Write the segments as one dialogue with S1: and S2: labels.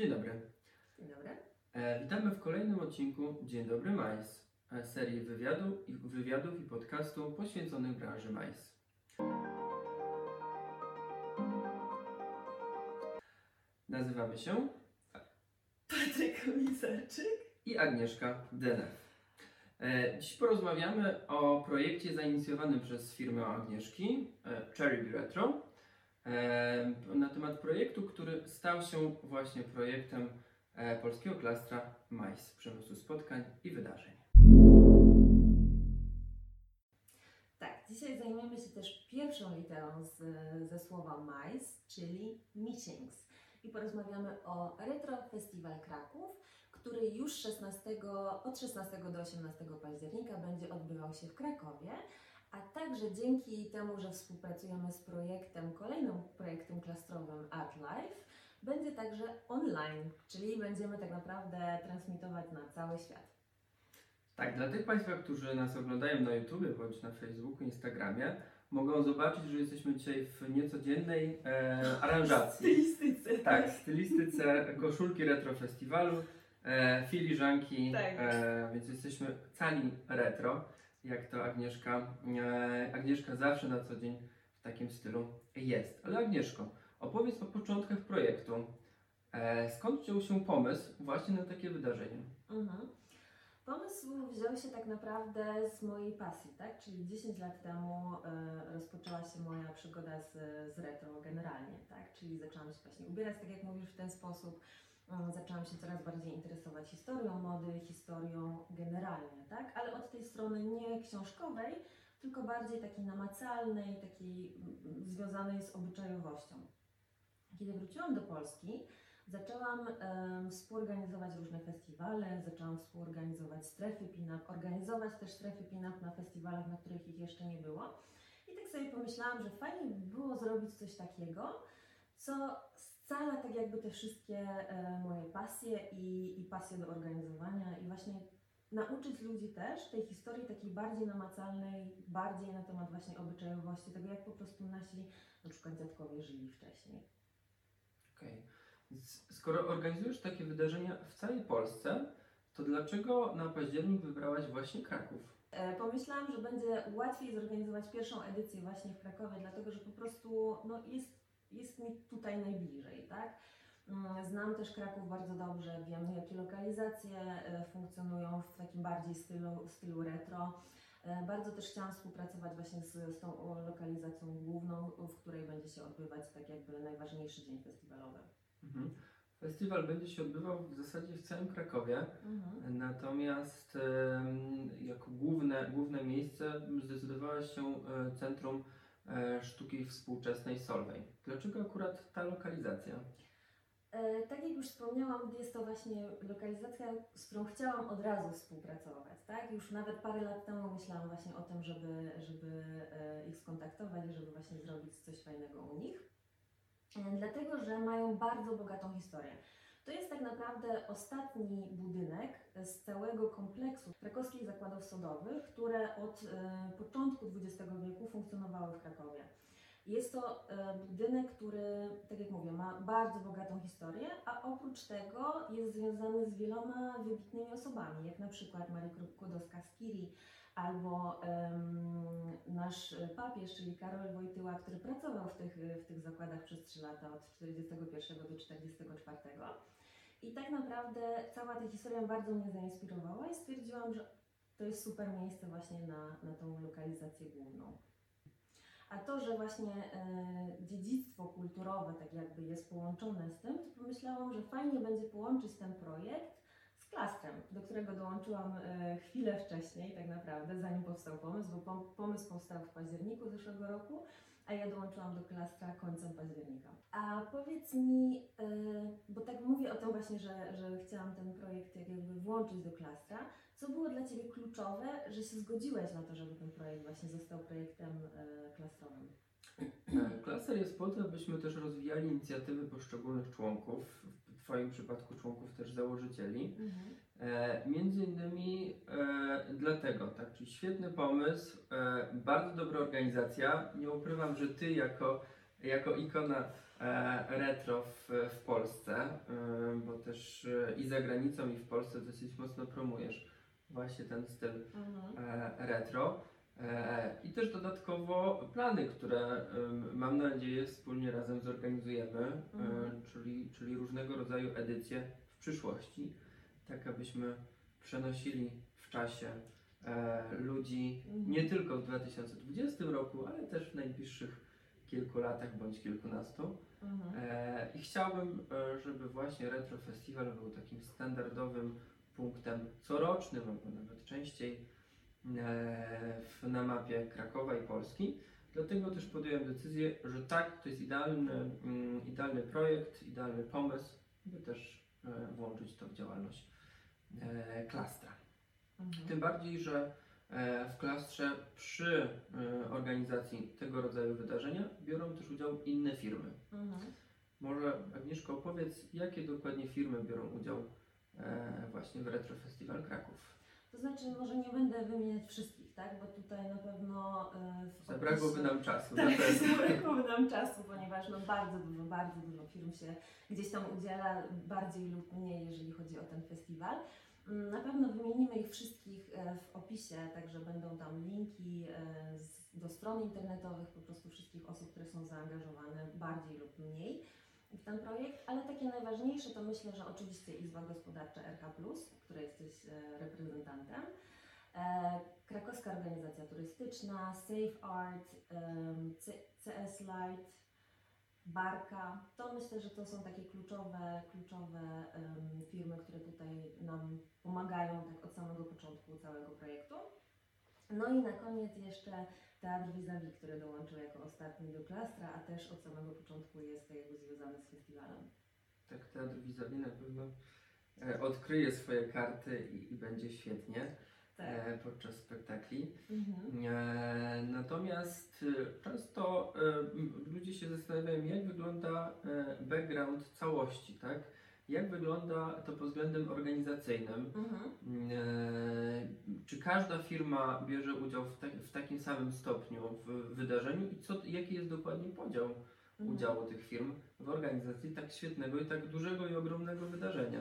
S1: Dzień dobry.
S2: Dzień dobry.
S1: E, witamy w kolejnym odcinku Dzień dobry Majs, e, serii wywiadu, i- wywiadów i podcastu poświęconych branży majs. Nazywamy się
S2: Patryk Komisarczyk.
S1: i Agnieszka Denew. E, Dziś porozmawiamy o projekcie zainicjowanym przez firmę Agnieszki, e, Cherry Retro, na temat projektu, który stał się właśnie projektem e, polskiego klastra MAIS, przemysłu spotkań i wydarzeń.
S2: Tak, dzisiaj zajmiemy się też pierwszą literą z, ze słowa MICE, czyli Meetings. I porozmawiamy o Retro Festiwal Kraków, który już 16, od 16 do 18 października będzie odbywał się w Krakowie. A także dzięki temu, że współpracujemy z projektem, kolejnym projektem klastrowym ArtLife, będzie także online, czyli będziemy tak naprawdę transmitować na cały świat.
S1: Tak, dla tych Państwa, którzy nas oglądają na YouTube bądź na Facebooku, Instagramie, mogą zobaczyć, że jesteśmy dzisiaj w niecodziennej e, aranżacji.
S2: Stylistyce.
S1: Tak, stylistyce koszulki retro festiwalu, e, filiżanki,
S2: Tak.
S1: e, więc jesteśmy cali retro, jak to Agnieszka, e, Agnieszka zawsze na co dzień w takim stylu jest. Ale Agnieszko, opowiedz o początkach projektu. E, skąd wziął się pomysł właśnie na takie wydarzenie?
S2: Mhm. Pomysł wziął się tak naprawdę z mojej pasji, tak? Czyli 10 lat temu e, rozpoczęła się moja przygoda z, z retro generalnie, tak? Czyli zaczęłam się właśnie ubierać, tak jak mówisz, w ten sposób. Mm, Zaczęłam się coraz bardziej interesować historią mody, historią generalnie, tak? Ale od tej strony nie książkowej, tylko bardziej takiej namacalnej, takiej mm, związanej z obyczajowością. Kiedy wróciłam do Polski, Zaczęłam em, współorganizować różne festiwale, zaczęłam współorganizować strefy pin-up, organizować też strefy pin-up na festiwalach, na których ich jeszcze nie było. I tak sobie pomyślałam, że fajnie by było zrobić coś takiego, co scala tak jakby te wszystkie e, moje pasje i, i pasje do organizowania i właśnie nauczyć ludzi też tej historii takiej bardziej namacalnej, bardziej na temat właśnie obyczajowości, tego jak po prostu nasi na przykład dziadkowie żyli wcześniej.
S1: Okej. Więc Skoro organizujesz takie wydarzenia w całej Polsce, to dlaczego na październik wybrałaś właśnie Kraków?
S2: E, Pomyślałam, że będzie łatwiej zorganizować pierwszą edycję właśnie w Krakowie, dlatego że po prostu no, jest, jest mi tutaj najbliżej, tak? Mm, Znam też Kraków bardzo dobrze, wiem jakie lokalizacje e, funkcjonują w takim bardziej stylu, stylu retro. E, Bardzo też chciałam współpracować właśnie z, z tą lokalizacją główną, w której będzie się odbywać tak jakby najważniejszy dzień festiwalowy.
S1: Mhm. Festiwal będzie się odbywał w zasadzie w całym Krakowie,
S2: Mhm.
S1: natomiast jako główne, główne miejsce zdecydowałaś się e, Centrum Sztuki Współczesnej Solvay. Dlaczego akurat ta lokalizacja?
S2: E, Tak jak już wspomniałam, jest to właśnie lokalizacja, z którą chciałam od razu współpracować, tak? Już nawet parę lat temu myślałam właśnie o tym, żeby, żeby e, ich skontaktować żeby właśnie zrobić coś fajnego u nich. E, Dlatego, że mają bardzo bogatą historię. To jest tak naprawdę ostatni budynek z całego kompleksu krakowskich zakładów sodowych, które od e, początku XX wieku funkcjonowały w Krakowie. Jest to e, budynek, który, tak jak mówię, ma bardzo bogatą historię, a oprócz tego jest związany z wieloma wybitnymi osobami, jak na przykład Maria Kłodowska-Skiri albo em, nasz papież, czyli Karol Wojtyła, który pracował w tych, w tych zakładach przez 3 lata, od 41 do 44. I tak naprawdę cała ta historia bardzo mnie zainspirowała i stwierdziłam, że to jest super miejsce właśnie na, na tą lokalizację główną. A to, że właśnie e, dziedzictwo kulturowe tak jakby jest połączone z tym, to pomyślałam, że fajnie będzie połączyć ten projekt z do którego dołączyłam e, chwilę wcześniej tak naprawdę, zanim powstał pomysł, bo pom- pomysł powstał w październiku zeszłego roku, a ja dołączyłam do klastra końcem października. A powiedz mi, e, bo tak mówię o tym właśnie, że, że chciałam ten projekt jak jakby włączyć do klastra, co było dla Ciebie kluczowe, że się zgodziłeś na to, żeby ten projekt właśnie został projektem e, klastrowym?
S1: Klaser jest po to, abyśmy też rozwijali inicjatywy poszczególnych członków, Twoim przypadku członków też założycieli. E, między innymi e, dlatego, tak, czyli świetny pomysł, e, bardzo dobra organizacja. Nie ukrywam, że Ty jako, jako ikona e, retro w, w Polsce, e, bo też e, i za granicą, i w Polsce dosyć mocno promujesz właśnie ten styl
S2: Mhm.
S1: retro. E, I też dodatkowo plany, które mam nadzieję wspólnie razem zorganizujemy, e,
S2: Mhm.
S1: czyli, czyli różnego rodzaju edycje w przyszłości, tak abyśmy przenosili w czasie e, ludzi
S2: Mhm.
S1: nie tylko w 2020 roku, ale też w najbliższych kilku latach bądź kilkunastu.
S2: Mhm.
S1: I chciałbym, żeby właśnie Retro Festival był takim standardowym punktem corocznym, albo nawet częściej w, na mapie Krakowa i Polski. Dlatego też podjąłem decyzję, że tak, to jest idealny, mm, idealny projekt, idealny pomysł, by też e, włączyć to w działalność e, klastra.
S2: Mhm.
S1: Tym bardziej, że e, w klastrze przy e, organizacji tego rodzaju wydarzenia biorą też udział inne firmy.
S2: Mhm.
S1: Może Agnieszko opowiedz, jakie dokładnie firmy biorą udział e, właśnie w Retro Festival Kraków.
S2: To znaczy, może nie będę wymieniać wszystkich, tak? Bo tutaj na pewno e, w
S1: Zabrakłoby nam czasu.
S2: Tak, zabrakłoby nam czasu, ponieważ no bardzo dużo, bardzo dużo firm się gdzieś tam udziela, bardziej lub mniej, jeżeli chodzi o ten festiwal. Mm, Na pewno wymienimy ich wszystkich e, w opisie, także będą tam linki e, do stron internetowych, po prostu wszystkich osób, które są zaangażowane bardziej lub mniej w ten projekt, ale takie najważniejsze to myślę, że oczywiście Izba Gospodarcza RH+, której jesteś e, reprezentantem, E, Krakowska Organizacja Turystyczna, Safe Art, CS Light, Barka. To myślę, że to są takie kluczowe, kluczowe firmy, które tutaj nam pomagają tak od samego początku całego projektu. No i na koniec jeszcze Teatr Vis-a-Vis, który dołączył jako ostatni do klastra, a też od samego początku jest jakby związany z festiwalem.
S1: Tak, Teatr Vis-a-vis na pewno e, odkryje swoje karty i, i będzie świetnie e, podczas spektakli.
S2: Mhm.
S1: E, natomiast często e, ludzie się zastanawiają, jak wygląda e, background całości, tak? Jak wygląda to pod względem organizacyjnym?
S2: Mhm.
S1: E, Czy każda firma bierze udział w, tak, w takim samym stopniu w wydarzeniu i co, jaki jest dokładnie podział
S2: Mhm.
S1: udziału tych firm w organizacji tak świetnego i tak dużego i ogromnego wydarzenia?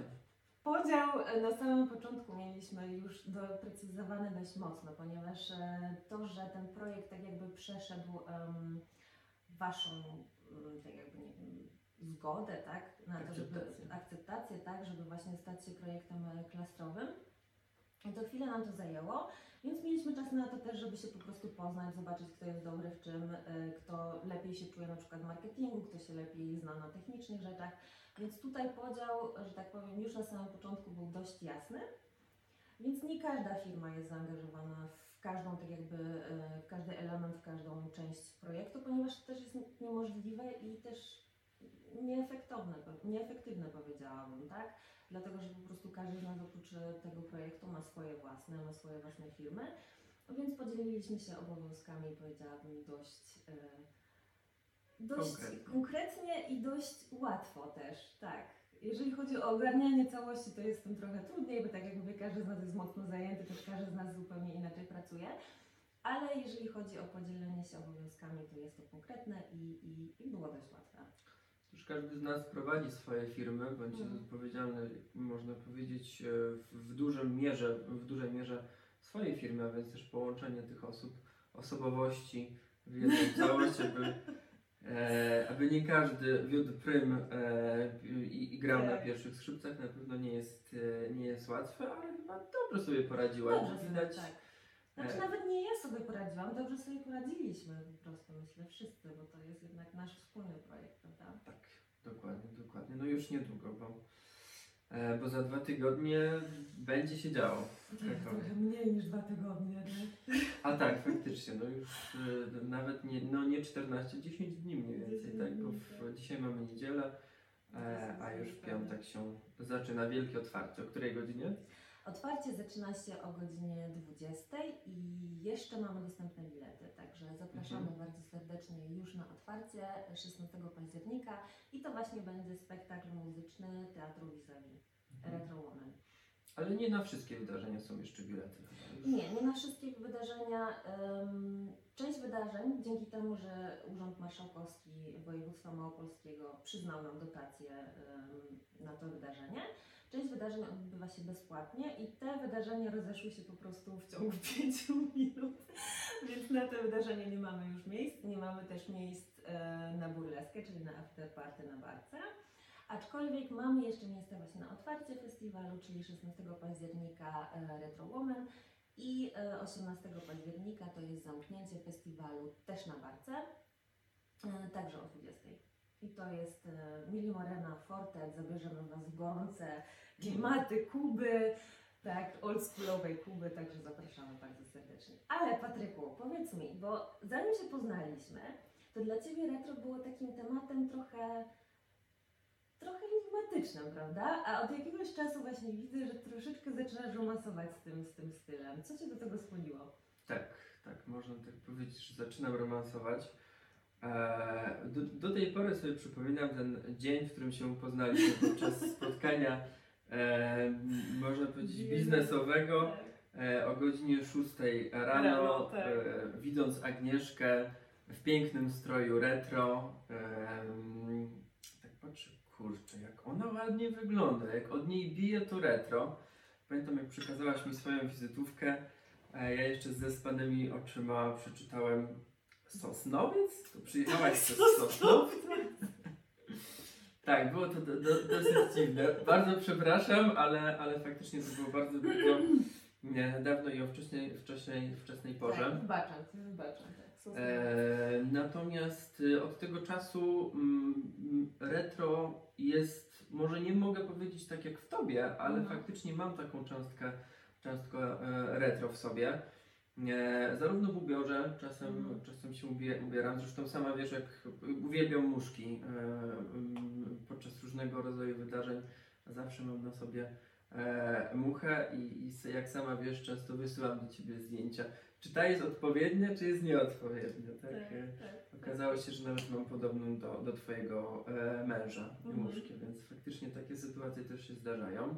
S2: Podział e, na samym początku mieliśmy już doprecyzowany dość mocno, ponieważ e, to, że ten projekt tak jakby przeszedł em, Waszą tak jakby, zgodę, tak, na to, żeby
S1: Akceptację.
S2: tak, żeby właśnie stać się projektem e, klastrowym. I to chwilę nam to zajęło, więc mieliśmy czas na to też, żeby się po prostu poznać, zobaczyć, kto jest dobry w czym, e, kto lepiej się czuje na przykład w marketingu, kto się lepiej zna na technicznych rzeczach. Więc tutaj podział, że tak powiem, już na samym początku był dość jasny. Więc nie każda firma jest zaangażowana w każdą, tak jakby, e, w każdy element, w każdą część projektu, ponieważ to też jest niemożliwe i też nieefektowne, nieefektywne powiedziałabym, tak? Dlatego, że po prostu każdy z nas oprócz e, tego projektu ma swoje własne, ma swoje własne firmy, więc podzieliliśmy się obowiązkami, powiedziałabym, dość, e, dość
S1: Konkretnie.
S2: konkretnie i dość łatwo też, tak. Jeżeli chodzi o ogarnianie całości, to jest w tym trochę trudniej, bo tak jak mówię, każdy z nas jest mocno zajęty, też każdy z nas zupełnie inaczej pracuje. Ale jeżeli chodzi o podzielenie się obowiązkami, to jest to konkretne i, i, i było dość łatwe.
S1: Każdy z nas prowadzi swoje firmy, bądź jest
S2: Mhm.
S1: odpowiedzialny, można powiedzieć, e, w, dużym mierze, w dużej mierze swojej firmy, a więc też połączenie tych osób, osobowości w jedną całość, aby, e, aby nie każdy wiódł prym e, i, i grał na
S2: Tak.
S1: pierwszych skrzypcach, na pewno nie jest, e, nie jest łatwe, ale chyba dobrze sobie poradziła.
S2: Dobrze
S1: Widać,
S2: tak. Znaczy
S1: e,
S2: nawet nie ja sobie poradziłam, dobrze sobie poradziliśmy po prostu, myślę, wszyscy, bo to jest jednak nasz wspólny projekt, prawda?
S1: Tak, dokładnie, dokładnie. No już niedługo, bo, e, bo za dwa tygodnie będzie się działo.
S2: Tak, trochę mniej niż dwa tygodnie, nie?
S1: A tak, faktycznie, no już y, nawet nie, no nie 14, 10 dni mniej więcej,
S2: 10
S1: tak, bo
S2: dni,
S1: w,
S2: tak.
S1: dzisiaj mamy niedzielę, e, a już w piątek się zaczyna wielkie otwarcie. O której godzinie?
S2: Otwarcie zaczyna się o godzinie 20 i jeszcze mamy dostępne bilety, także zapraszamy
S1: Mhm.
S2: bardzo serdecznie już na otwarcie 16 października i to właśnie będzie spektakl muzyczny Teatru Vis-a-Vis, Retro Woman.
S1: Ale nie na wszystkie wydarzenia są jeszcze bilety.
S2: Nie, nie na wszystkie wydarzenia. Część wydarzeń, dzięki temu, że Urząd Marszałkowski Województwa Małopolskiego przyznał nam dotację na to wydarzenie, część wydarzeń odbywa się bezpłatnie i te wydarzenia rozeszły się po prostu w ciągu 5 minut, więc na te wydarzenia nie mamy już miejsc. Nie mamy też miejsc e, na burleskę, czyli na afterparty na barce. Aczkolwiek mamy jeszcze miejsce właśnie na otwarcie festiwalu, czyli 16 października e, Retro Woman i e, 18 października to jest zamknięcie festiwalu też na barce, e, także o 20. I to jest e, Mili Morena Forte, zabierzemy Was w gorące klimaty Kuby, tak, oldschoolowej Kuby, także zapraszamy bardzo serdecznie. Ale Patryku, powiedz mi, bo zanim się poznaliśmy, to dla Ciebie retro było takim tematem trochę trochę enigmatycznym, prawda? A od jakiegoś czasu właśnie widzę, że troszeczkę zaczynasz romansować z tym, z tym stylem. Co Cię do tego skłoniło?
S1: Tak, tak, można tak powiedzieć, że zaczynam romansować. Eee, do, do tej pory sobie przypominam ten dzień, w którym się poznaliśmy podczas spotkania, eee, można powiedzieć, biznesowego. E, o godzinie 6 rano,
S2: Rano, tak.
S1: e, widząc Agnieszkę w pięknym stroju retro, tak patrzę, kurczę, jak ona ładnie wygląda, jak od niej bije to retro. Pamiętam, jak przekazałaś mi swoją wizytówkę, e, ja jeszcze ze spanymi oczyma przeczytałem Sosnowiec? To przyjechałaś z Sosnowiec? Tak, było to do, do, dosyć dziwne. Bardzo przepraszam, ale, ale faktycznie to było bardzo, bardzo nie, dawno i o wcześniej, wcześniej, wczesnej porze.
S2: Tak, wybaczam wybaczam. Tak.
S1: E, natomiast y, od tego czasu mm, mm, retro jest, może nie mogę powiedzieć tak jak w tobie, ale
S2: Mhm.
S1: faktycznie mam taką cząstkę, cząstkę e, retro w sobie. E, zarówno w ubiorze, czasem,
S2: Mhm.
S1: czasem się ubie, ubieram, zresztą sama wiesz, jak uwielbiam muszki e, mm, podczas różnego rodzaju wydarzeń. Zawsze mam na sobie e, muchę i, i jak sama wiesz, często wysyłam do ciebie zdjęcia. Czy ta jest odpowiednia, czy jest nieodpowiednia? Tak? E,
S2: tak.
S1: Okazało się, że nawet mam podobną do, do Twojego e, męża,
S2: Mhm.
S1: muszki, więc faktycznie takie sytuacje też się zdarzają.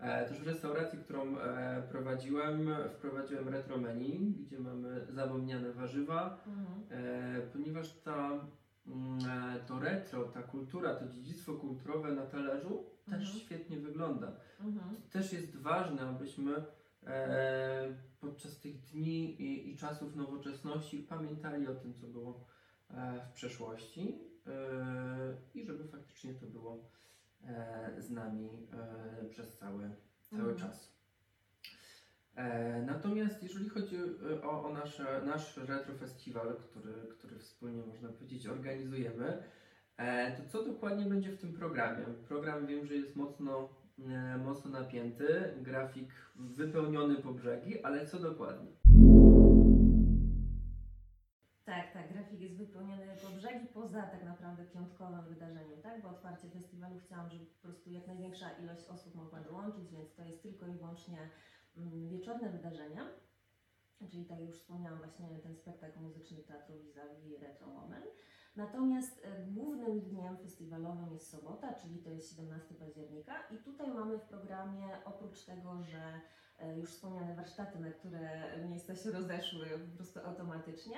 S1: E, też w restauracji, którą e, prowadziłem, wprowadziłem retro menu, gdzie mamy zapomniane warzywa,
S2: Mhm.
S1: e, ponieważ ta, mm, to retro, ta kultura, to dziedzictwo kulturowe na talerzu też
S2: Mhm.
S1: świetnie wygląda
S2: Mhm.
S1: też jest ważne, abyśmy podczas tych dni i, i czasów nowoczesności pamiętali o tym, co było w przeszłości i żeby faktycznie to było z nami e, przez cały, cały
S2: Mhm.
S1: czas. E, natomiast jeżeli chodzi e, o, o nasze, nasz retro festiwal, który, który wspólnie można powiedzieć organizujemy, e, to co dokładnie będzie w tym programie? Program wiem, że jest mocno e, mocno napięty, grafik wypełniony po brzegi, ale co dokładnie?
S2: Tak, tak, grafik jest wypełniony po brzegi, poza tak naprawdę piątkowym wydarzeniem, tak? Bo otwarcie festiwalu chciałam, żeby po prostu jak największa ilość osób mogła dołączyć, więc to jest tylko i wyłącznie mm, wieczorne wydarzenia. Czyli tak jak już wspomniałam, właśnie ten spektakl muzyczny Teatru Vis-a-vis Retro Moment. Natomiast e, głównym dniem festiwalowym jest sobota, czyli to jest 17 października i tutaj mamy w programie oprócz tego, że e, już wspomniane warsztaty, na które miejsca się rozeszły po prostu automatycznie,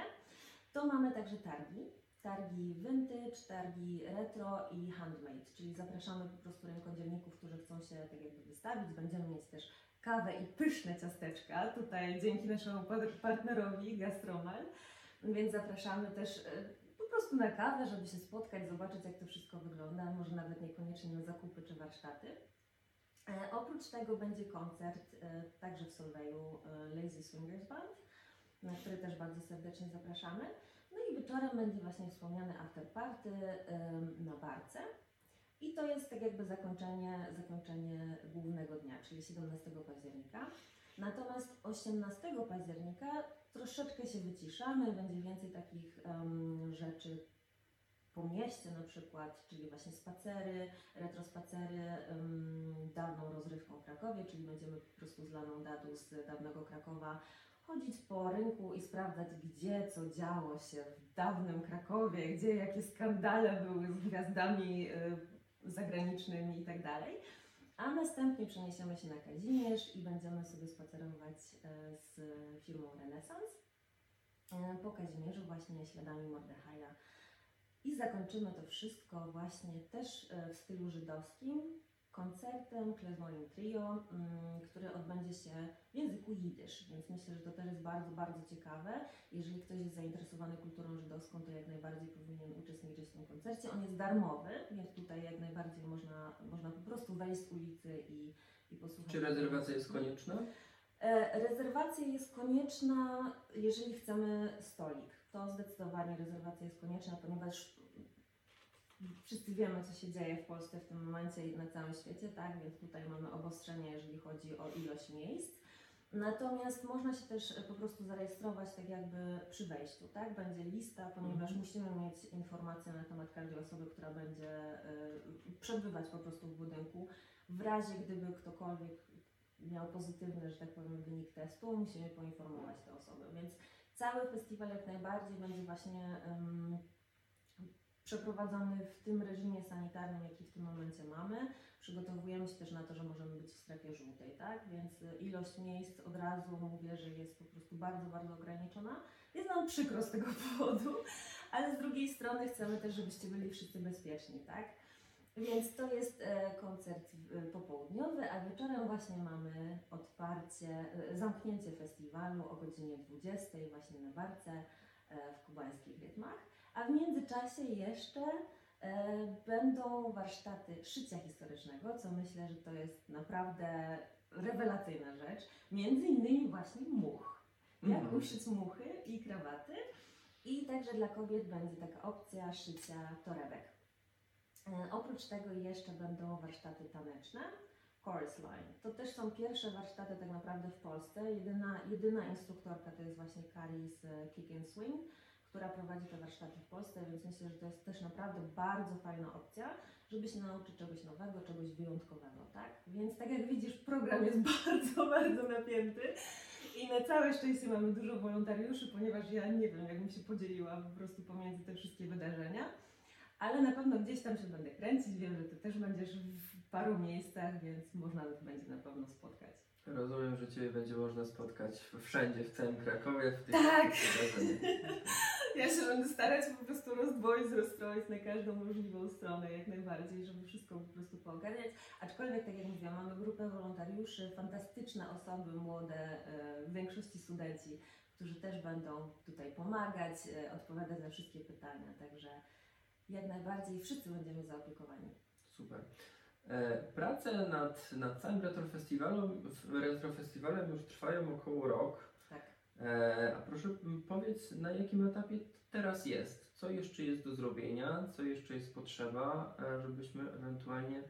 S2: to mamy także targi. Targi vintage, targi retro i handmade, czyli zapraszamy po prostu rękodzielników, którzy chcą się tak jakby wystawić. Będziemy mieć też kawę i pyszne ciasteczka, tutaj dzięki naszemu par- partnerowi Gastromal, więc zapraszamy też e, po prostu na kawę, żeby się spotkać, zobaczyć jak to wszystko wygląda, może nawet niekoniecznie na zakupy czy warsztaty. E, oprócz tego będzie koncert e, także w Solveju e, Lazy Swingers Band, na który też bardzo serdecznie zapraszamy. No i wieczorem będzie właśnie wspomniany afterparty na barce. I to jest tak jakby zakończenie, zakończenie głównego dnia, czyli 17 października. Natomiast 18 października troszeczkę się wyciszamy, będzie więcej takich em, rzeczy po mieście na przykład, czyli właśnie spacery, retrospacery, um, dawną rozrywką w Krakowie, czyli będziemy po prostu z Laną Dadu z dawnego Krakowa chodzić po rynku i sprawdzać, gdzie co działo się w dawnym Krakowie, gdzie jakie skandale były z gwiazdami y, zagranicznymi i tak. A następnie przeniesiemy się na Kazimierz i będziemy sobie spacerować e, z firmą Renesans e, po Kazimierzu właśnie śladami Mordechaja. I zakończymy to wszystko właśnie też w stylu żydowskim koncertem Klezmorim Trio, mm, który odbędzie się w języku jidysz, więc myślę, że to też jest bardzo, bardzo ciekawe. Jeżeli ktoś jest zainteresowany kulturą żydowską, to jak najbardziej powinien uczestniczyć w tym koncercie. On jest darmowy, więc tutaj jak najbardziej można, można po prostu wejść z ulicy i, i posłuchać.
S1: Czy rezerwacja jest konieczna?
S2: E, Rezerwacja jest konieczna, jeżeli chcemy stolik. To zdecydowanie rezerwacja jest konieczna, ponieważ wszyscy wiemy, co się dzieje w Polsce w tym momencie i na całym świecie, tak? Więc tutaj mamy obostrzenia, jeżeli chodzi o ilość miejsc. Natomiast można się też e, po prostu zarejestrować tak jakby przy wejściu, tak? Będzie lista, ponieważ
S1: Mhm.
S2: musimy mieć informacje na temat każdej osoby, która będzie y, przebywać po prostu w budynku. W razie gdyby ktokolwiek miał pozytywny, że tak powiem, wynik testu, musimy poinformować tę osobę. Więc cały festiwal jak najbardziej będzie właśnie em, przeprowadzony w tym reżimie sanitarnym, jaki w tym momencie mamy. Przygotowujemy się też na to, że możemy być w strefie żółtej, tak? Więc y, ilość miejsc od razu mówię, że jest po prostu bardzo, bardzo ograniczona. Jest nam przykro z tego powodu, ale z drugiej strony chcemy też, żebyście byli wszyscy bezpieczni, tak? Więc to jest e, koncert e, popołudniowy, a wieczorem właśnie mamy otwarcie, e, zamknięcie festiwalu o godzinie 20 właśnie na barce e, w kubańskich rytmach. A w międzyczasie jeszcze e, będą warsztaty szycia historycznego, co myślę, że to jest naprawdę rewelacyjna rzecz. Między innymi właśnie much. Jak
S1: Mhm.
S2: uszyć muchy i krawaty. I także dla kobiet będzie taka opcja szycia torebek. E, Oprócz tego jeszcze będą warsztaty taneczne, Chorus Line. To też są pierwsze warsztaty tak naprawdę w Polsce. Jedyna, jedyna instruktorka to jest właśnie Kari z Kick and Swing, która prowadzi te warsztaty w Polsce, więc myślę, że to jest też naprawdę bardzo fajna opcja, żeby się nauczyć czegoś nowego, czegoś wyjątkowego, tak? Więc tak jak widzisz, program jest bardzo, bardzo napięty. I na całe szczęście mamy dużo wolontariuszy, ponieważ ja nie wiem, jakbym się podzieliła po prostu pomiędzy te wszystkie wydarzenia. Ale na pewno gdzieś tam się będę kręcić. Wiem, że ty też będziesz w paru miejscach, więc można będzie na pewno spotkać.
S1: Rozumiem, że Ciebie będzie można spotkać wszędzie, w całym Krakowie, w tych
S2: Tak. Ja się będę starać po prostu rozdwoić, rozstroić na każdą możliwą stronę jak najbardziej, żeby wszystko po prostu poogarniać. Aczkolwiek, tak jak mówiłam, mamy grupę wolontariuszy, fantastyczne osoby, młode, e, w większości studenci, którzy też będą tutaj pomagać, e, odpowiadać na wszystkie pytania. Także jak najbardziej wszyscy będziemy zaopiekowani.
S1: Super. E, Prace nad, nad całym retrofestiwalem, retrofestiwalem już trwają około rok. E, a proszę powiedz, na jakim etapie teraz jest? Co jeszcze jest do zrobienia? Co jeszcze jest potrzeba, e, żebyśmy ewentualnie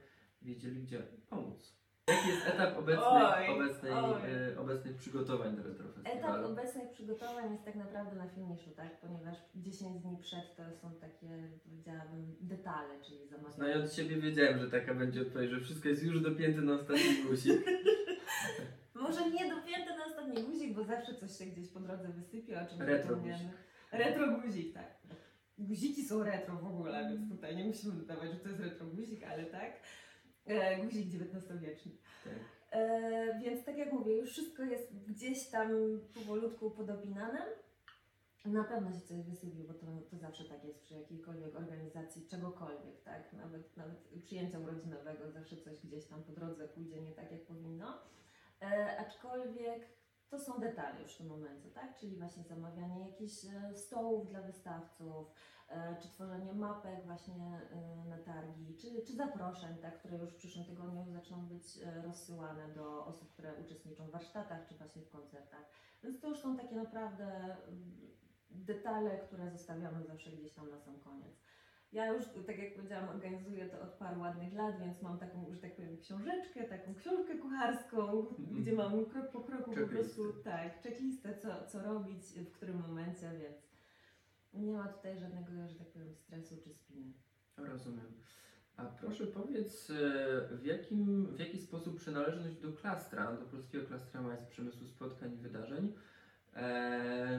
S1: wiedzieli, gdzie pomóc? Jaki jest etap obecnych,
S2: Oj,
S1: obecnej,
S2: oj.
S1: E, obecnych przygotowań do
S2: Etap
S1: retrofestiwalu?
S2: obecnych przygotowań jest tak naprawdę na finiszu, tak? Ponieważ 10 dni przed to są takie, powiedziałabym, detale, czyli zamawianie.
S1: Znając siebie wiedziałem, że taka będzie odpowiedź, że wszystko jest już dopięte na ostatni guzik.
S2: Może nie dopięte na ostatni guzik, bo zawsze coś się gdzieś po drodze wysypie, o czym
S1: Retro
S2: zapomniemy. Retro guzik, tak. Guziki są retro w ogóle, więc tutaj nie musimy dodawać, że to jest retro guzik, ale tak. E, guzik XIX-wieczny.
S1: Tak.
S2: E, więc tak jak mówię, już wszystko jest gdzieś tam powolutku podobinane. Na pewno się coś wysypi, bo to, to zawsze tak jest przy jakiejkolwiek organizacji, czegokolwiek, tak? Nawet, nawet przyjęcia urodzinowego zawsze coś gdzieś tam po drodze pójdzie nie tak, jak powinno. E, aczkolwiek to są detale już w tym momencie, tak? Czyli właśnie zamawianie jakichś e, stołów dla wystawców, e, czy tworzenie mapek właśnie e, na targi, czy, czy zaproszeń, tak, które już w przyszłym tygodniu zaczną być rozsyłane do osób, które uczestniczą w warsztatach, czy właśnie w koncertach. Więc to już są takie naprawdę mm, detale, które zostawiamy zawsze gdzieś tam na sam koniec. Ja już, tak jak powiedziałam, organizuję to od paru ładnych lat, więc mam taką, że tak powiem, książeczkę, taką książkę kucharską,
S1: Mhm.
S2: gdzie mam krok po kroku po prostu, tak, checklistę, co, co robić, w którym momencie, więc nie ma tutaj żadnego, że tak powiem, stresu czy spiny.
S1: Rozumiem. A proszę powiedz, e, w, jakim, w jaki sposób przynależność do klastra, do polskiego klastra majs przemysłu spotkań i wydarzeń e,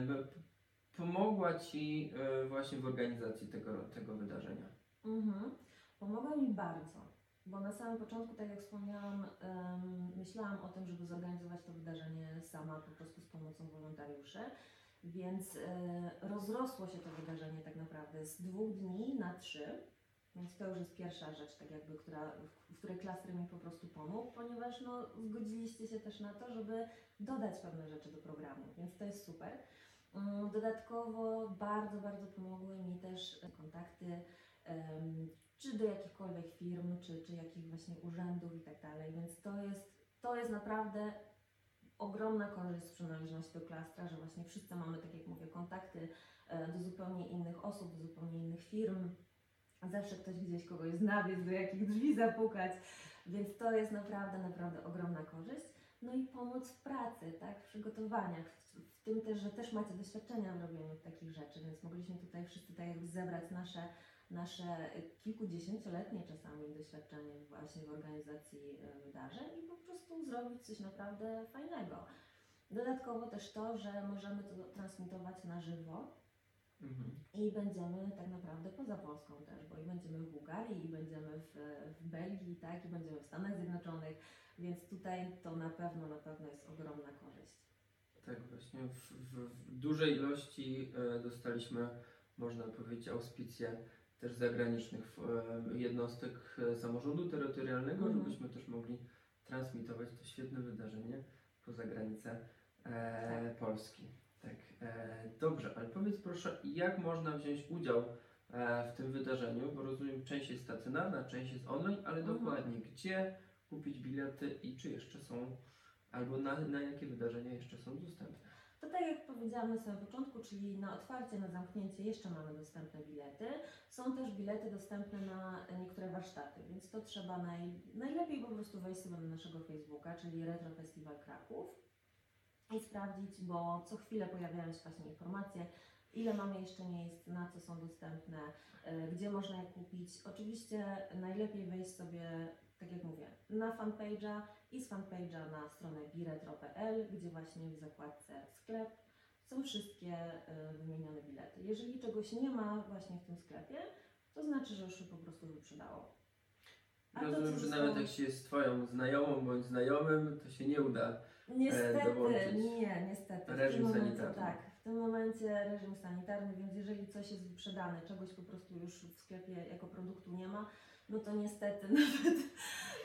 S1: Ci e, właśnie w organizacji tego, tego wydarzenia?
S2: Mhm. Pomogła mi bardzo, bo na samym początku, tak jak wspomniałam, myślałam o tym, żeby zorganizować to wydarzenie sama, po prostu z pomocą wolontariuszy. Więc e, rozrosło się to wydarzenie tak naprawdę z dwóch dni na trzy. Więc to już jest pierwsza rzecz, tak jakby, która, w której klaster mi po prostu pomógł, ponieważ no, zgodziliście się też na to, żeby dodać pewne rzeczy do programu, więc to jest super. Mm, Dodatkowo bardzo, bardzo pomogły mi też kontakty em, czy do jakichkolwiek firm, czy, czy jakichś właśnie urzędów i tak dalej, więc to jest, to jest naprawdę ogromna korzyść z przynależności do klastra, że właśnie wszyscy mamy, tak jak mówię, kontakty e, do zupełnie innych osób, do zupełnie innych firm. Zawsze ktoś gdzieś kogoś zna, więc do jakich drzwi zapukać, więc to jest naprawdę, naprawdę ogromna korzyść. No i pomoc w pracy, tak, w przygotowaniach, w, tym też, że też macie doświadczenia w robieniu takich rzeczy, więc mogliśmy tutaj wszyscy tak jakby zebrać nasze, nasze kilkudziesięcioletnie czasami doświadczenie właśnie w organizacji e, wydarzeń i po prostu zrobić coś naprawdę fajnego. Dodatkowo też to, że możemy to transmitować na żywo,
S1: Mhm.
S2: i będziemy tak naprawdę poza Polską też, bo i będziemy w Bułgarii, i będziemy w, w Belgii, tak, i będziemy w Stanach Zjednoczonych, więc tutaj to na pewno, na pewno jest ogromna korzyść.
S1: Tak, właśnie w, w, w dużej ilości e, dostaliśmy, można powiedzieć, auspicje też zagranicznych e, jednostek e, samorządu terytorialnego,
S2: Mhm.
S1: żebyśmy też mogli transmitować to świetne wydarzenie poza granicę e, Polski. Tak, dobrze, ale powiedz proszę, jak można wziąć udział w tym wydarzeniu, bo rozumiem, część jest stacjonarna, część jest online, ale
S2: Mhm.
S1: dokładnie gdzie kupić bilety i czy jeszcze są, albo na, na jakie wydarzenia jeszcze są dostępne.
S2: To tak jak powiedziałam na samym początku, czyli na otwarcie, na zamknięcie jeszcze mamy dostępne bilety. Są też bilety dostępne na niektóre warsztaty, więc to trzeba naj, najlepiej po prostu wejść sobie na naszego Facebooka, czyli Retro Festival Kraków i sprawdzić, bo co chwilę pojawiają się właśnie informacje, ile mamy jeszcze miejsc, na co są dostępne, e, gdzie można je kupić. Oczywiście najlepiej wejść sobie, tak jak mówię, na fanpage'a i z fanpage'a na stronę biretro.pl, gdzie właśnie w zakładce sklep są wszystkie e, wymienione bilety. Jeżeli czegoś nie ma właśnie w tym sklepie, to znaczy, że już się po prostu wyprzedało. A to,
S1: Rozumiem,
S2: co
S1: że
S2: zostało-
S1: nawet jak się jest Twoją znajomą bądź znajomym, to się nie uda.
S2: Niestety,
S1: dołączyć
S2: nie, niestety. W
S1: reżim
S2: tym momencie,
S1: sanitarny.
S2: tak, w tym momencie reżim sanitarny, więc jeżeli coś jest wyprzedane, czegoś po prostu już w sklepie jako produktu nie ma, no to niestety nawet,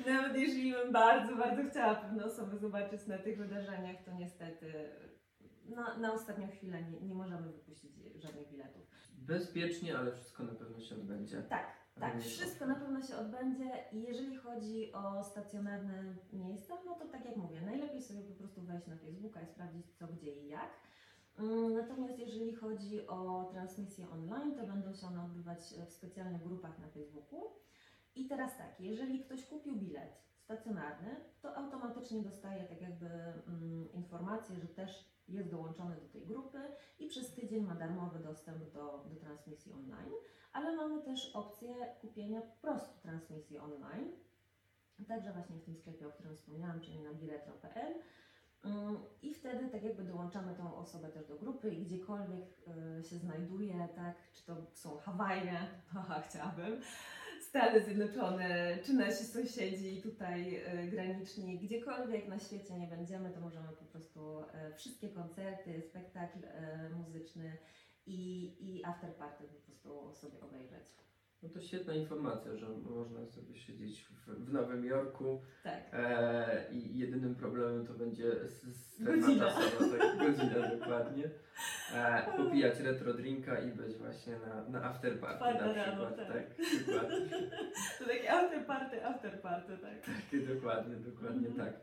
S2: nawet jeżeli bym bardzo, bardzo chciała pewne osoby zobaczyć na tych wydarzeniach, to niestety na, na ostatnią chwilę nie, nie możemy wypuścić żadnych biletów.
S1: Bezpiecznie, ale wszystko na pewno się odbędzie.
S2: Tak, tak, wszystko na pewno się odbędzie i jeżeli chodzi o stacjonarne miejsca, no to tak jak mówię, najlepiej sobie po prostu wejść na Facebooka i sprawdzić co, gdzie i jak. Mm, Natomiast jeżeli chodzi o transmisje online, to będą się one odbywać w specjalnych grupach na Facebooku. I teraz tak, jeżeli ktoś kupił bilet stacjonarny, to automatycznie dostaje tak jakby mm, informację, że też jest dołączony do tej grupy i przez tydzień ma darmowy dostęp do, do transmisji online ale mamy też opcję kupienia po prostu transmisji online. Także właśnie w tym sklepie, o którym wspomniałam, czyli na biretro.pl. Mm, I wtedy tak jakby dołączamy tą osobę też do grupy i gdziekolwiek y, się znajduje, tak, czy to są Hawaje, chciałabym, Stany Zjednoczone, czy nasi sąsiedzi tutaj y, graniczni, gdziekolwiek na świecie nie będziemy, to możemy po prostu y, wszystkie koncerty, spektakl y, muzyczny i, i afterparty po prostu sobie obejrzeć.
S1: No to świetna informacja, że można sobie siedzieć w, w Nowym Jorku
S2: Tak.
S1: e, i jedynym problemem to będzie strefa
S2: Godzina.
S1: czasowa, tak, godzina dokładnie. E, popijać retro drinka i być właśnie na, na afterparty
S2: Czwarta
S1: na
S2: rano,
S1: przykład.
S2: tak.
S1: tak, dokładnie.
S2: To takie afterparty, afterparty, tak.
S1: Takie dokładnie, dokładnie
S2: Mhm.
S1: tak.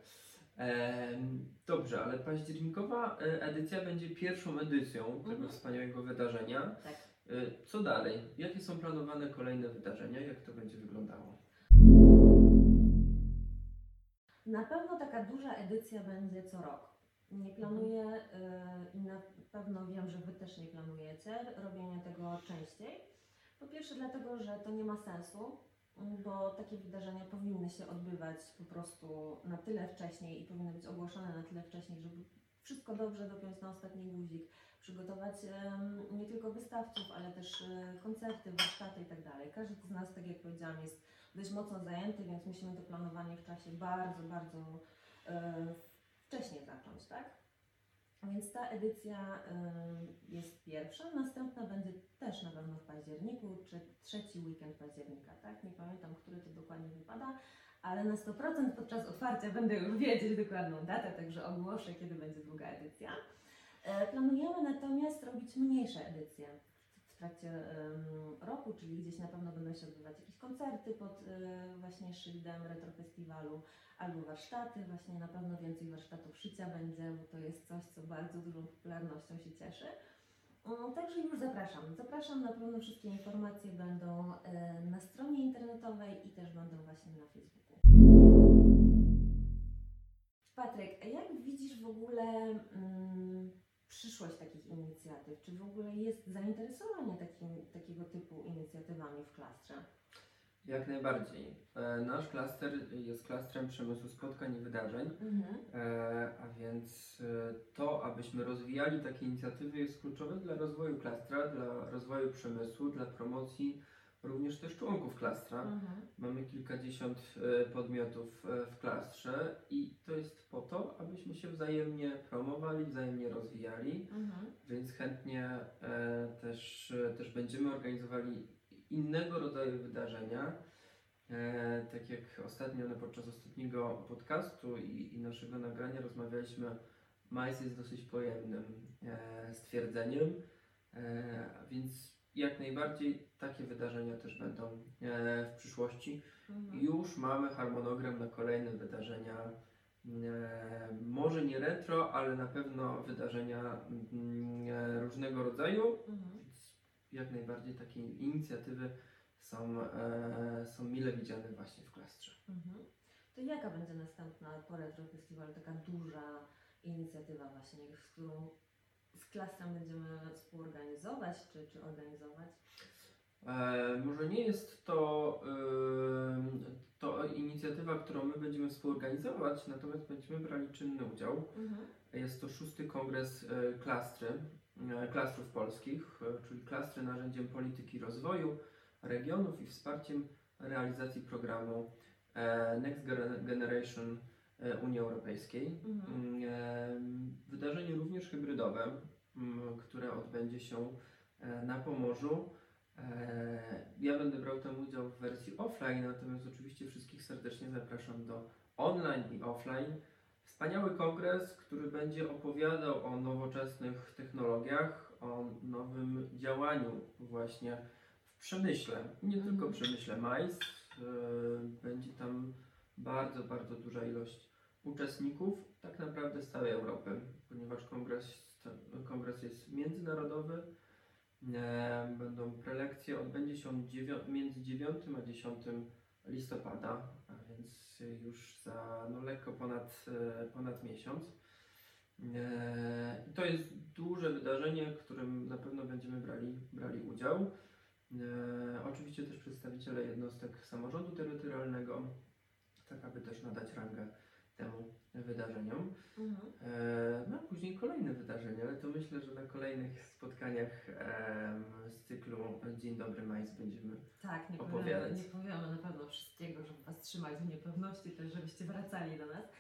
S1: Dobrze, ale październikowa e, edycja będzie pierwszą edycją tego
S2: Mhm.
S1: wspaniałego wydarzenia.
S2: Tak.
S1: E, Co dalej? Jakie są planowane kolejne wydarzenia? Jak to będzie wyglądało?
S2: Na pewno taka duża edycja będzie co rok. Nie planuję y, i na pewno wiem, że Wy też nie planujecie robienia tego częściej. Po pierwsze dlatego, że to nie ma sensu, bo takie wydarzenia powinny się odbywać po prostu na tyle wcześniej i powinny być ogłoszone na tyle wcześniej, żeby wszystko dobrze dopiąć na ostatni guzik, przygotować nie tylko wystawców, ale też e, koncerty, warsztaty i tak. Każdy z nas, tak jak powiedziałam, jest dość mocno zajęty, więc musimy to planowanie w czasie bardzo, bardzo e, wcześniej zacząć, tak? Więc ta edycja jest pierwsza, następna będzie też na pewno w październiku, czy trzeci weekend października, tak? Nie pamiętam, który to dokładnie wypada, ale na 100% podczas otwarcia będę już wiedzieć dokładną datę, także ogłoszę, kiedy będzie druga edycja. E, Planujemy natomiast robić mniejsze edycje w trakcie roku, czyli gdzieś na pewno będą się odbywać jakieś koncerty pod e, właśnie szyldem retrofestiwalu albo warsztaty, właśnie na pewno więcej warsztatów szycia będzie, bo to jest coś, co bardzo dużą popularnością się cieszy. Także już zapraszam. Zapraszam, na pewno wszystkie informacje będą e, na stronie internetowej i też będą właśnie na Facebooku. Patryk, jak widzisz w ogóle mm, przyszłość takich inicjatyw? Czy w ogóle jest zainteresowanie takim, takiego typu inicjatywami w klastrze?
S1: Jak najbardziej. E, Nasz klaster jest klastrem przemysłu spotkań i wydarzeń,
S2: Mhm.
S1: e, a więc e, to, abyśmy rozwijali takie inicjatywy jest kluczowe dla rozwoju klastra, dla rozwoju przemysłu, dla promocji również też członków klastra.
S2: Mhm.
S1: Mamy kilkadziesiąt e, podmiotów e, w klastrze i to jest po to, abyśmy się wzajemnie promowali, wzajemnie rozwijali,
S2: Mhm.
S1: więc chętnie e, też, też będziemy organizowali innego rodzaju wydarzenia. Tak jak ostatnio no, podczas ostatniego podcastu i, i naszego nagrania rozmawialiśmy, majs jest dosyć pojemnym stwierdzeniem, więc jak najbardziej takie wydarzenia też będą e, w przyszłości.
S2: Mhm.
S1: Już mamy harmonogram na kolejne wydarzenia. E, może nie retro, ale na pewno wydarzenia mm, e, różnego rodzaju.
S2: Mhm.
S1: Jak najbardziej takie inicjatywy są, są mile widziane właśnie w klastrze.
S2: Mhm. To jaka będzie następna po Retro Festival, taka duża inicjatywa właśnie, z którą klastrem będziemy współorganizować, czy, czy organizować?
S1: E, może nie jest to, ym, to inicjatywa, którą my będziemy współorganizować, natomiast będziemy brali czynny udział.
S2: Mhm.
S1: Jest to szósty kongres e, klastry, e, klastrów polskich, e, czyli klastry narzędziem polityki rozwoju regionów i wsparciem realizacji programu e, Next Gener- Generation e, Unii Europejskiej.
S2: Mhm.
S1: Mm, e, Wydarzenie również hybrydowe, które odbędzie się e, na Pomorzu. E, Ja będę brał tam udział w wersji offline, natomiast oczywiście wszystkich serdecznie zapraszam do online i offline. Wspaniały kongres, który będzie opowiadał o nowoczesnych technologiach, o nowym działaniu właśnie w przemyśle. Nie
S2: Mhm.
S1: tylko przemyśle MAIS. Yy, Będzie tam bardzo, bardzo duża ilość uczestników, tak naprawdę z całej Europy, ponieważ kongres, kongres jest międzynarodowy. E, Będą prelekcje, odbędzie się on między 9 a 10 listopada, a więc już za no, lekko ponad, e, ponad miesiąc. E, To jest duże wydarzenie, w którym na pewno będziemy brali, brali udział. Oczywiście też przedstawiciele jednostek samorządu terytorialnego, tak aby też nadać rangę temu wydarzeniom.
S2: Mhm.
S1: E, No a później kolejne wydarzenia, ale to myślę, że na kolejnych spotkaniach em, z cyklu Dzień Dobry Majs będziemy
S2: Tak, nie powiemy,
S1: Opowiadać.
S2: nie powiemy na pewno wszystkiego, żeby Was trzymać w niepewności, też żebyście wracali do nas.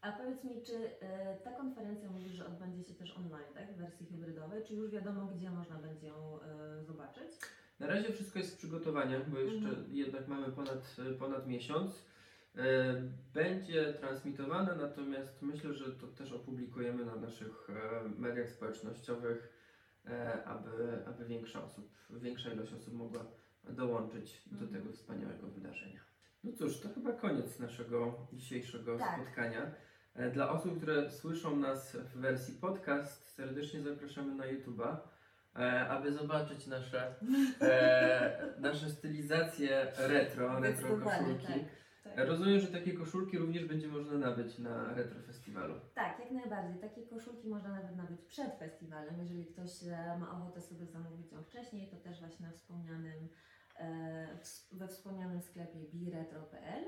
S2: A powiedz mi, czy e, ta konferencja mówi, że odbędzie się też online, tak, w wersji hybrydowej, czy już wiadomo, gdzie można będzie ją e, zobaczyć?
S1: Na razie wszystko jest w przygotowaniach, bo jeszcze
S2: Mhm.
S1: jednak mamy ponad, ponad miesiąc. E, Będzie transmitowane, natomiast myślę, że to też opublikujemy na naszych e, mediach społecznościowych, e, aby, aby większa, osób, większa ilość osób mogła dołączyć do
S2: Mhm.
S1: tego wspaniałego wydarzenia. No cóż, to chyba koniec naszego dzisiejszego
S2: Tak.
S1: spotkania. Dla osób, które słyszą nas w wersji podcast, serdecznie zapraszamy na YouTube'a, aby zobaczyć nasze, nasze stylizacje retro, retro koszulki.
S2: tak.
S1: Rozumiem, że takie koszulki również będzie można nabyć na retro festiwalu.
S2: Tak, jak najbardziej. Takie koszulki można nawet nabyć przed festiwalem. Jeżeli ktoś e, ma ochotę sobie zamówić ją wcześniej, to też właśnie na wspomnianym, e, we wspomnianym sklepie biretro.pl.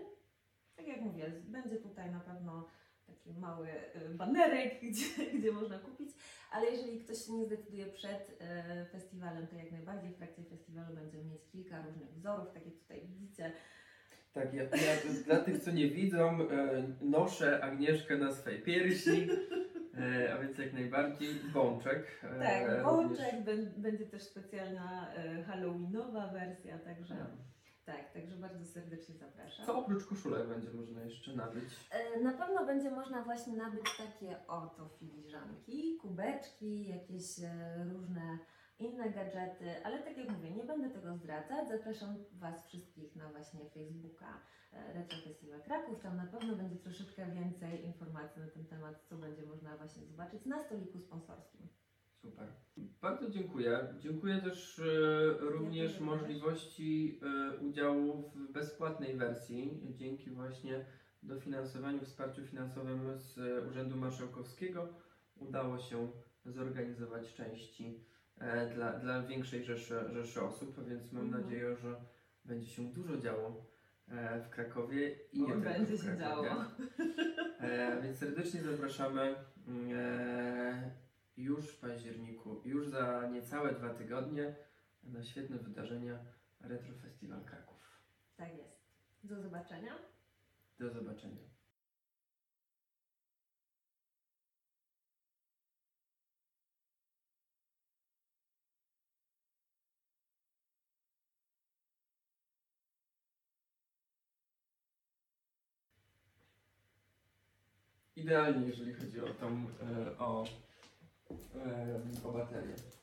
S2: Tak jak mówię, będzie tutaj na pewno taki mały e, banerek, gdzie, gdzie można kupić, ale jeżeli ktoś się nie zdecyduje przed e, festiwalem, to jak najbardziej w trakcie festiwalu będziemy mieć kilka różnych wzorów, tak jak tutaj widzicie.
S1: Tak, ja, ja dla tych, co nie widzą, e, noszę Agnieszkę na swej piersi, e, a więc jak najbardziej bączek. e,
S2: Tak,
S1: również.
S2: bączek, bę- będzie też specjalna e, halloweenowa wersja, także tak, także bardzo serdecznie zapraszam.
S1: Co oprócz koszulek będzie można jeszcze nabyć?
S2: Na pewno będzie można właśnie nabyć takie oto filiżanki, kubeczki, jakieś różne inne gadżety, ale tak jak mówię, nie będę tego zdradzać. Zapraszam Was wszystkich na właśnie Facebooka e, Retro Festival Kraków. Tam na pewno będzie troszeczkę więcej informacji na ten temat, co będzie można właśnie zobaczyć na stoliku sponsorskim.
S1: Super. Bardzo dziękuję. Dziękuję też e, również
S2: Dziękuję
S1: możliwości e, udziału w bezpłatnej wersji dzięki właśnie dofinansowaniu, wsparciu finansowym z Urzędu Marszałkowskiego udało się zorganizować części dla, dla większej rzeszy, rzeszy osób, więc mam
S2: Mhm.
S1: nadzieję, że będzie się dużo działo e, w Krakowie i nie tylko
S2: będzie
S1: w
S2: się
S1: Krakowie.
S2: działo.
S1: E, więc serdecznie zapraszamy mm, e, już w październiku, już za niecałe dwa tygodnie na świetne wydarzenia Retro Festival Kraków.
S2: Tak jest. Do zobaczenia.
S1: Do zobaczenia. Idealnie, jeżeli chodzi o tą, e, o, e, o baterię.